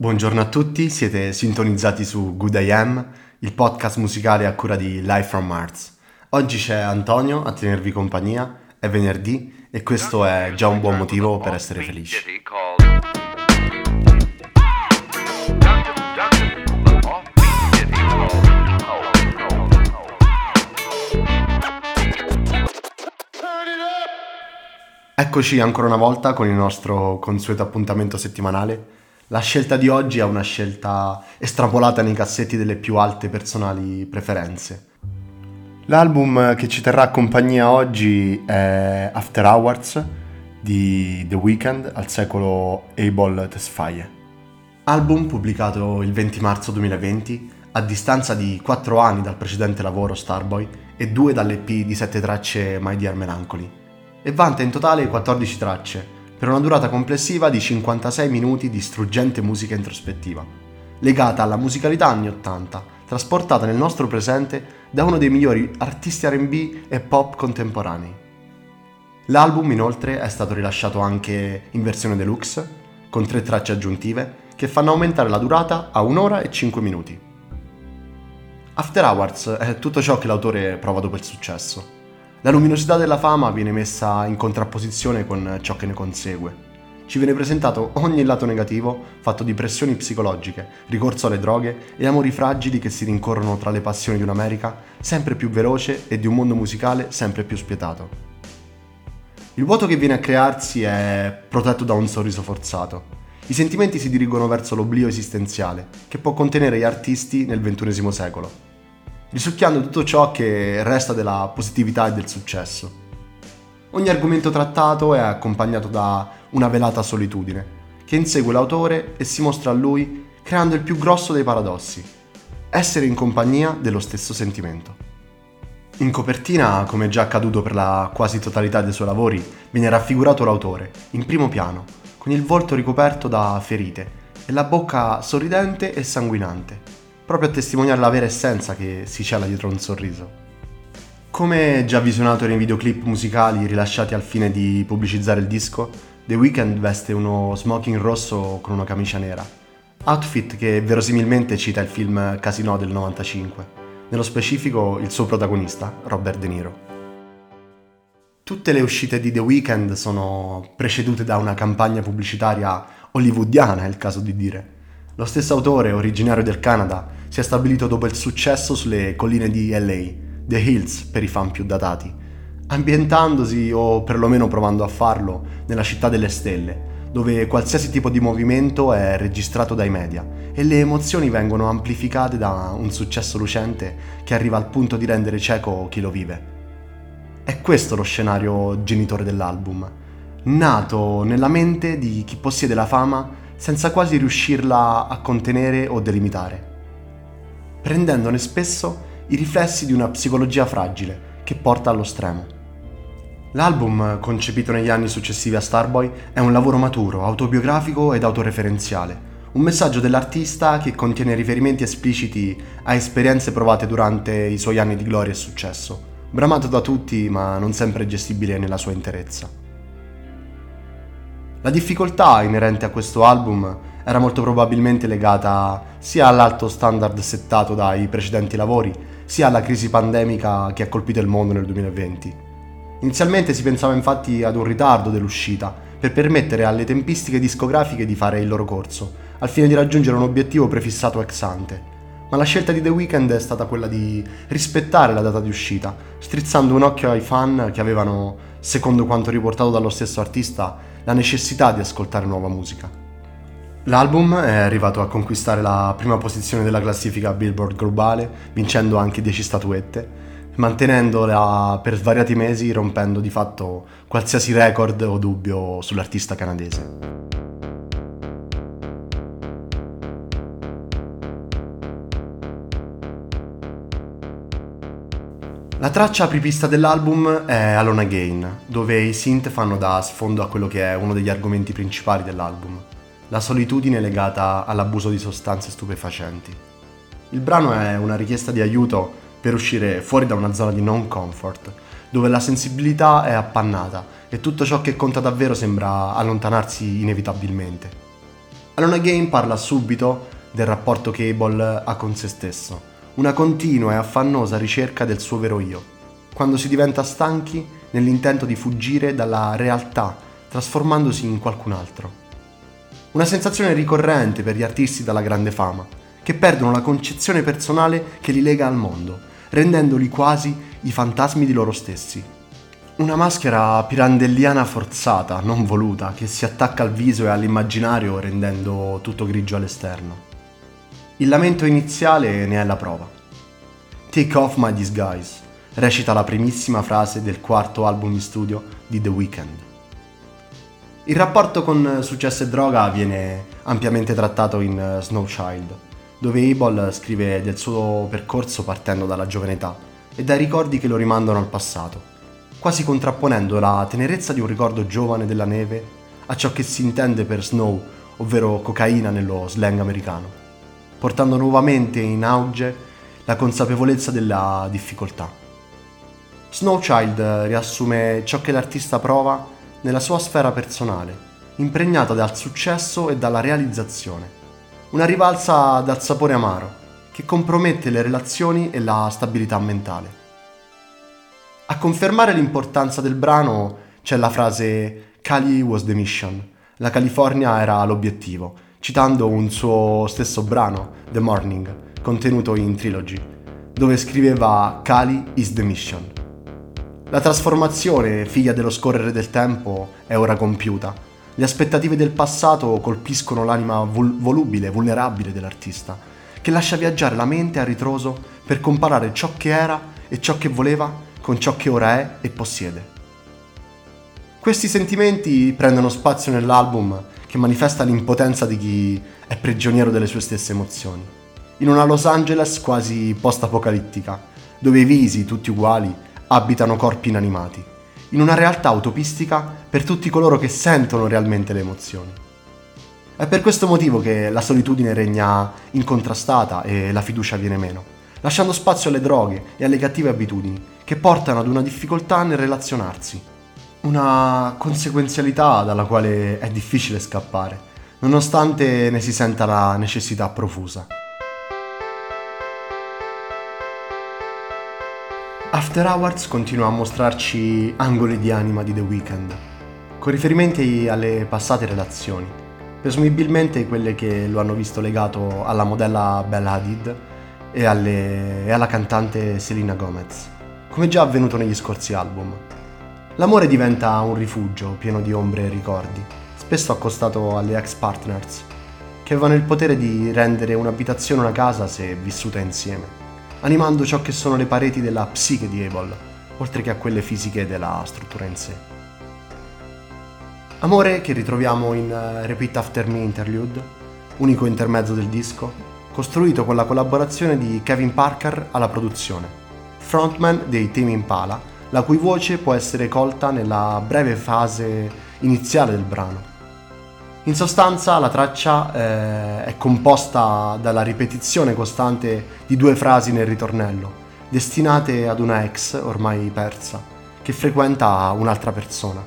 Buongiorno a tutti, siete sintonizzati su Good I Am, il podcast musicale a cura di Life from Mars. Oggi c'è Antonio a tenervi compagnia, è venerdì e questo è già un buon motivo per essere felici. Eccoci ancora una volta con il nostro consueto appuntamento settimanale la scelta di oggi è una scelta estrapolata nei cassetti delle più alte personali preferenze. L'album che ci terrà compagnia oggi è After Hours di The Weeknd al secolo Able Tesfaye. Album pubblicato il 20 marzo 2020 a distanza di 4 anni dal precedente lavoro Starboy e 2 dall'EP di 7 tracce My Dear Melancholy e vanta in totale 14 tracce per una durata complessiva di 56 minuti di struggente musica introspettiva, legata alla musicalità anni 80, trasportata nel nostro presente da uno dei migliori artisti RB e pop contemporanei. L'album inoltre è stato rilasciato anche in versione deluxe, con tre tracce aggiuntive che fanno aumentare la durata a un'ora e 5 minuti. After Hours è tutto ciò che l'autore prova dopo il successo la luminosità della fama viene messa in contrapposizione con ciò che ne consegue. Ci viene presentato ogni lato negativo, fatto di pressioni psicologiche, ricorso alle droghe e amori fragili che si rincorrono tra le passioni di un'America sempre più veloce e di un mondo musicale sempre più spietato. Il vuoto che viene a crearsi è protetto da un sorriso forzato. I sentimenti si dirigono verso l'oblio esistenziale, che può contenere gli artisti nel XXI secolo risucchiando tutto ciò che resta della positività e del successo. Ogni argomento trattato è accompagnato da una velata solitudine, che insegue l'autore e si mostra a lui creando il più grosso dei paradossi, essere in compagnia dello stesso sentimento. In copertina, come già accaduto per la quasi totalità dei suoi lavori, viene raffigurato l'autore, in primo piano, con il volto ricoperto da ferite e la bocca sorridente e sanguinante, proprio a testimoniare la vera essenza che si cela dietro un sorriso. Come già visionato nei videoclip musicali rilasciati al fine di pubblicizzare il disco, The Weeknd veste uno smoking rosso con una camicia nera, outfit che verosimilmente cita il film Casino del 95, nello specifico il suo protagonista, Robert De Niro. Tutte le uscite di The Weeknd sono precedute da una campagna pubblicitaria hollywoodiana, è il caso di dire. Lo stesso autore, originario del Canada, si è stabilito dopo il successo sulle colline di LA, The Hills per i fan più datati, ambientandosi o perlomeno provando a farlo nella città delle stelle, dove qualsiasi tipo di movimento è registrato dai media e le emozioni vengono amplificate da un successo lucente che arriva al punto di rendere cieco chi lo vive. È questo lo scenario genitore dell'album, nato nella mente di chi possiede la fama senza quasi riuscirla a contenere o delimitare prendendone spesso i riflessi di una psicologia fragile che porta allo stremo. L'album, concepito negli anni successivi a Starboy, è un lavoro maturo, autobiografico ed autoreferenziale, un messaggio dell'artista che contiene riferimenti espliciti a esperienze provate durante i suoi anni di gloria e successo, bramato da tutti ma non sempre gestibile nella sua interezza. La difficoltà inerente a questo album era molto probabilmente legata sia all'alto standard settato dai precedenti lavori, sia alla crisi pandemica che ha colpito il mondo nel 2020. Inizialmente si pensava infatti ad un ritardo dell'uscita per permettere alle tempistiche discografiche di fare il loro corso, al fine di raggiungere un obiettivo prefissato ex ante. Ma la scelta di The Weeknd è stata quella di rispettare la data di uscita, strizzando un occhio ai fan che avevano, secondo quanto riportato dallo stesso artista, la necessità di ascoltare nuova musica. L'album è arrivato a conquistare la prima posizione della classifica Billboard globale, vincendo anche 10 statuette, mantenendola per svariati mesi, rompendo di fatto qualsiasi record o dubbio sull'artista canadese. La traccia apripista dell'album è Alone Again, dove i synth fanno da sfondo a quello che è uno degli argomenti principali dell'album la solitudine legata all'abuso di sostanze stupefacenti. Il brano è una richiesta di aiuto per uscire fuori da una zona di non comfort, dove la sensibilità è appannata e tutto ciò che conta davvero sembra allontanarsi inevitabilmente. Alone Again parla subito del rapporto che Abel ha con se stesso, una continua e affannosa ricerca del suo vero io, quando si diventa stanchi nell'intento di fuggire dalla realtà, trasformandosi in qualcun altro. Una sensazione ricorrente per gli artisti dalla grande fama, che perdono la concezione personale che li lega al mondo, rendendoli quasi i fantasmi di loro stessi. Una maschera pirandelliana forzata, non voluta, che si attacca al viso e all'immaginario rendendo tutto grigio all'esterno. Il lamento iniziale ne è la prova. Take off my disguise, recita la primissima frase del quarto album di studio di The Weeknd. Il rapporto con successo e droga viene ampiamente trattato in eh, Snow Child, dove Abel scrive del suo percorso partendo dalla giovane età e dai ricordi che lo rimandano al passato quasi contrapponendo la tenerezza di un ricordo giovane della neve a ciò che si intende per snow, ovvero cocaina nello slang americano, portando nuovamente in auge la consapevolezza della difficoltà. Snowchild riassume ciò che l'artista prova nella sua sfera personale, impregnata dal successo e dalla realizzazione. Una rivalsa dal sapore amaro, che compromette le relazioni e la stabilità mentale. A confermare l'importanza del brano c'è la frase Cali was the mission, la California era l'obiettivo, citando un suo stesso brano, The Morning, contenuto in Trilogy, dove scriveva Cali is the mission. La trasformazione, figlia dello scorrere del tempo, è ora compiuta. Le aspettative del passato colpiscono l'anima vol- volubile, vulnerabile dell'artista, che lascia viaggiare la mente a ritroso per comparare ciò che era e ciò che voleva con ciò che ora è e possiede. Questi sentimenti prendono spazio nell'album che manifesta l'impotenza di chi è prigioniero delle sue stesse emozioni, in una Los Angeles quasi post-apocalittica, dove i visi, tutti uguali, abitano corpi inanimati, in una realtà utopistica per tutti coloro che sentono realmente le emozioni. È per questo motivo che la solitudine regna incontrastata e la fiducia viene meno lasciando spazio alle droghe e alle cattive abitudini, che portano ad una difficoltà nel relazionarsi. Una conseguenzialità dalla quale è difficile scappare, nonostante ne si senta la necessità profusa. After Hours continua a mostrarci angoli di anima di The Weeknd, con riferimenti alle passate relazioni, presumibilmente quelle che lo hanno visto legato alla modella Bella Hadid e, alle, e alla cantante Selena Gomez, come già avvenuto negli scorsi album. L'amore diventa un rifugio pieno di ombre e ricordi, spesso accostato alle ex partners, che avevano il potere di rendere un'abitazione una casa se vissuta insieme, animando ciò che sono le pareti della psiche di Abel, oltre che a quelle fisiche della struttura in sé. Amore che ritroviamo in uh, Repeat After Me Interlude, unico intermezzo del disco, costruito con la collaborazione di Kevin Parker alla produzione, frontman dei Tame Impala, la cui voce può essere colta nella breve fase iniziale del brano. In sostanza la traccia eh, è composta dalla ripetizione costante di due frasi nel ritornello, destinate ad una ex ormai persa, che frequenta un'altra persona.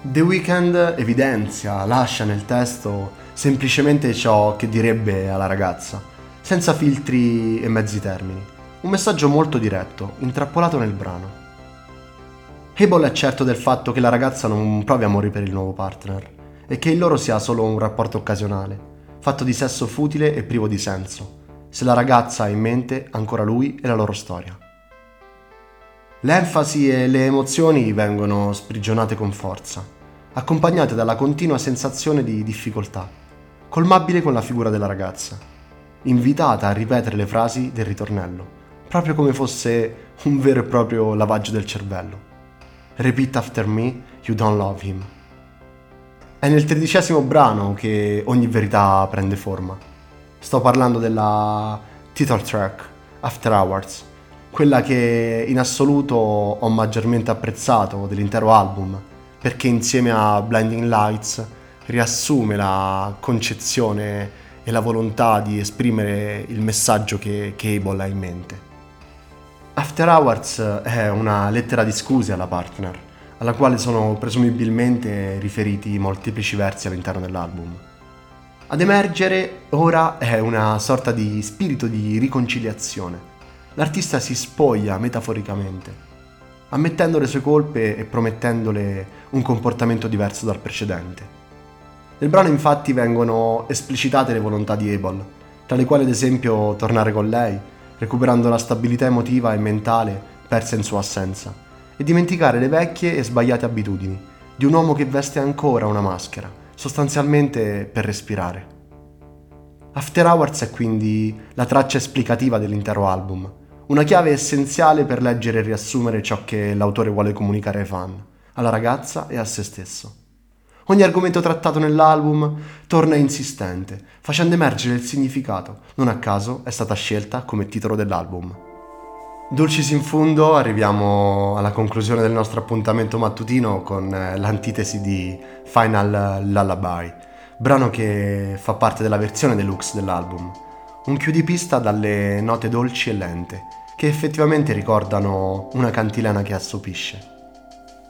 The Weeknd evidenzia, lascia nel testo semplicemente ciò che direbbe alla ragazza, senza filtri e mezzi termini. Un messaggio molto diretto, intrappolato nel brano. Abel è certo del fatto che la ragazza non provi amori per il nuovo partner e che il loro sia solo un rapporto occasionale, fatto di sesso futile e privo di senso, se la ragazza ha in mente ancora lui e la loro storia. L'enfasi e le emozioni vengono sprigionate con forza, accompagnate dalla continua sensazione di difficoltà colmabile con la figura della ragazza, invitata a ripetere le frasi del ritornello, proprio come fosse un vero e proprio lavaggio del cervello. Repeat after me, you don't love him. È nel tredicesimo brano che ogni verità prende forma. Sto parlando della title track, After Hours, quella che in assoluto ho maggiormente apprezzato dell'intero album, perché insieme a Blinding Lights riassume la concezione e la volontà di esprimere il messaggio che Cable ha in mente. After Hours è una lettera di scuse alla partner, alla quale sono presumibilmente riferiti molteplici versi all'interno dell'album. Ad emergere ora è una sorta di spirito di riconciliazione. L'artista si spoglia metaforicamente, ammettendo le sue colpe e promettendole un comportamento diverso dal precedente. Nel brano infatti vengono esplicitate le volontà di Abel, tra le quali ad esempio tornare con lei, recuperando la stabilità emotiva e mentale persa in sua assenza, e dimenticare le vecchie e sbagliate abitudini di un uomo che veste ancora una maschera sostanzialmente per respirare. After Hours è quindi la traccia esplicativa dell'intero album, una chiave essenziale per leggere e riassumere ciò che l'autore vuole comunicare ai fan, alla ragazza e a se stesso. Ogni argomento trattato nell'album torna insistente, facendo emergere il significato, non a caso è stata scelta come titolo dell'album. Dulcis in fundo, arriviamo alla conclusione del nostro appuntamento mattutino con eh, l'antitesi di Final Lullaby, brano che fa parte della versione deluxe dell'album. Un chiudipista dalle note dolci e lente, che effettivamente ricordano una cantilena che assopisce.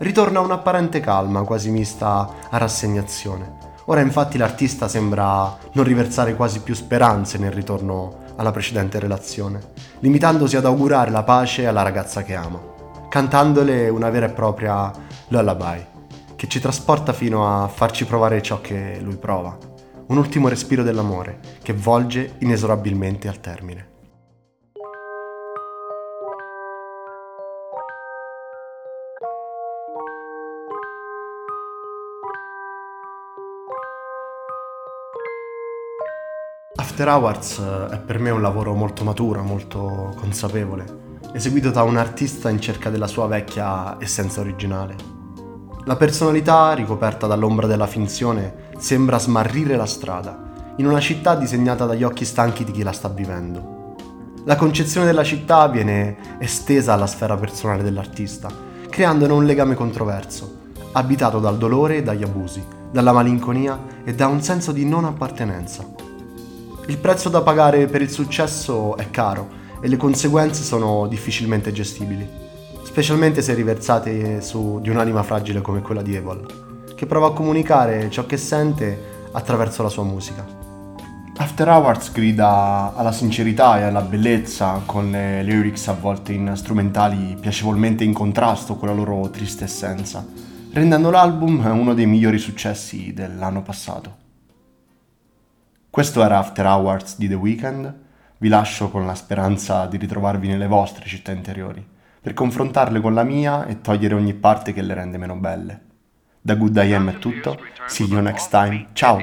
Ritorna un'apparente calma, quasi mista a rassegnazione. Ora infatti l'artista sembra non riversare quasi più speranze nel ritorno alla precedente relazione, limitandosi ad augurare la pace alla ragazza che ama, cantandole una vera e propria lullaby, che ci trasporta fino a farci provare ciò che lui prova, un ultimo respiro dell'amore che volge inesorabilmente al termine. After Hours eh, è per me un lavoro molto maturo, molto consapevole, eseguito da un artista in cerca della sua vecchia essenza originale. La personalità, ricoperta dall'ombra della finzione, sembra smarrire la strada, in una città disegnata dagli occhi stanchi di chi la sta vivendo. La concezione della città viene estesa alla sfera personale dell'artista, creandone un legame controverso, abitato dal dolore e dagli abusi, dalla malinconia e da un senso di non appartenenza. Il prezzo da pagare per il successo è caro e le conseguenze sono difficilmente gestibili, specialmente se riversate su di un'anima fragile come quella di Evil, che prova a comunicare ciò che sente attraverso la sua musica. After Hours grida alla sincerità e alla bellezza con le lyrics avvolte in strumentali piacevolmente in contrasto con la loro triste essenza, rendendo l'album uno dei migliori successi dell'anno passato. Questo era After Hours di The Weeknd. Vi lascio con la speranza di ritrovarvi nelle vostre città interiori, per confrontarle con la mia e togliere ogni parte che le rende meno belle. Da Good I Am è tutto, see you next time, ciao!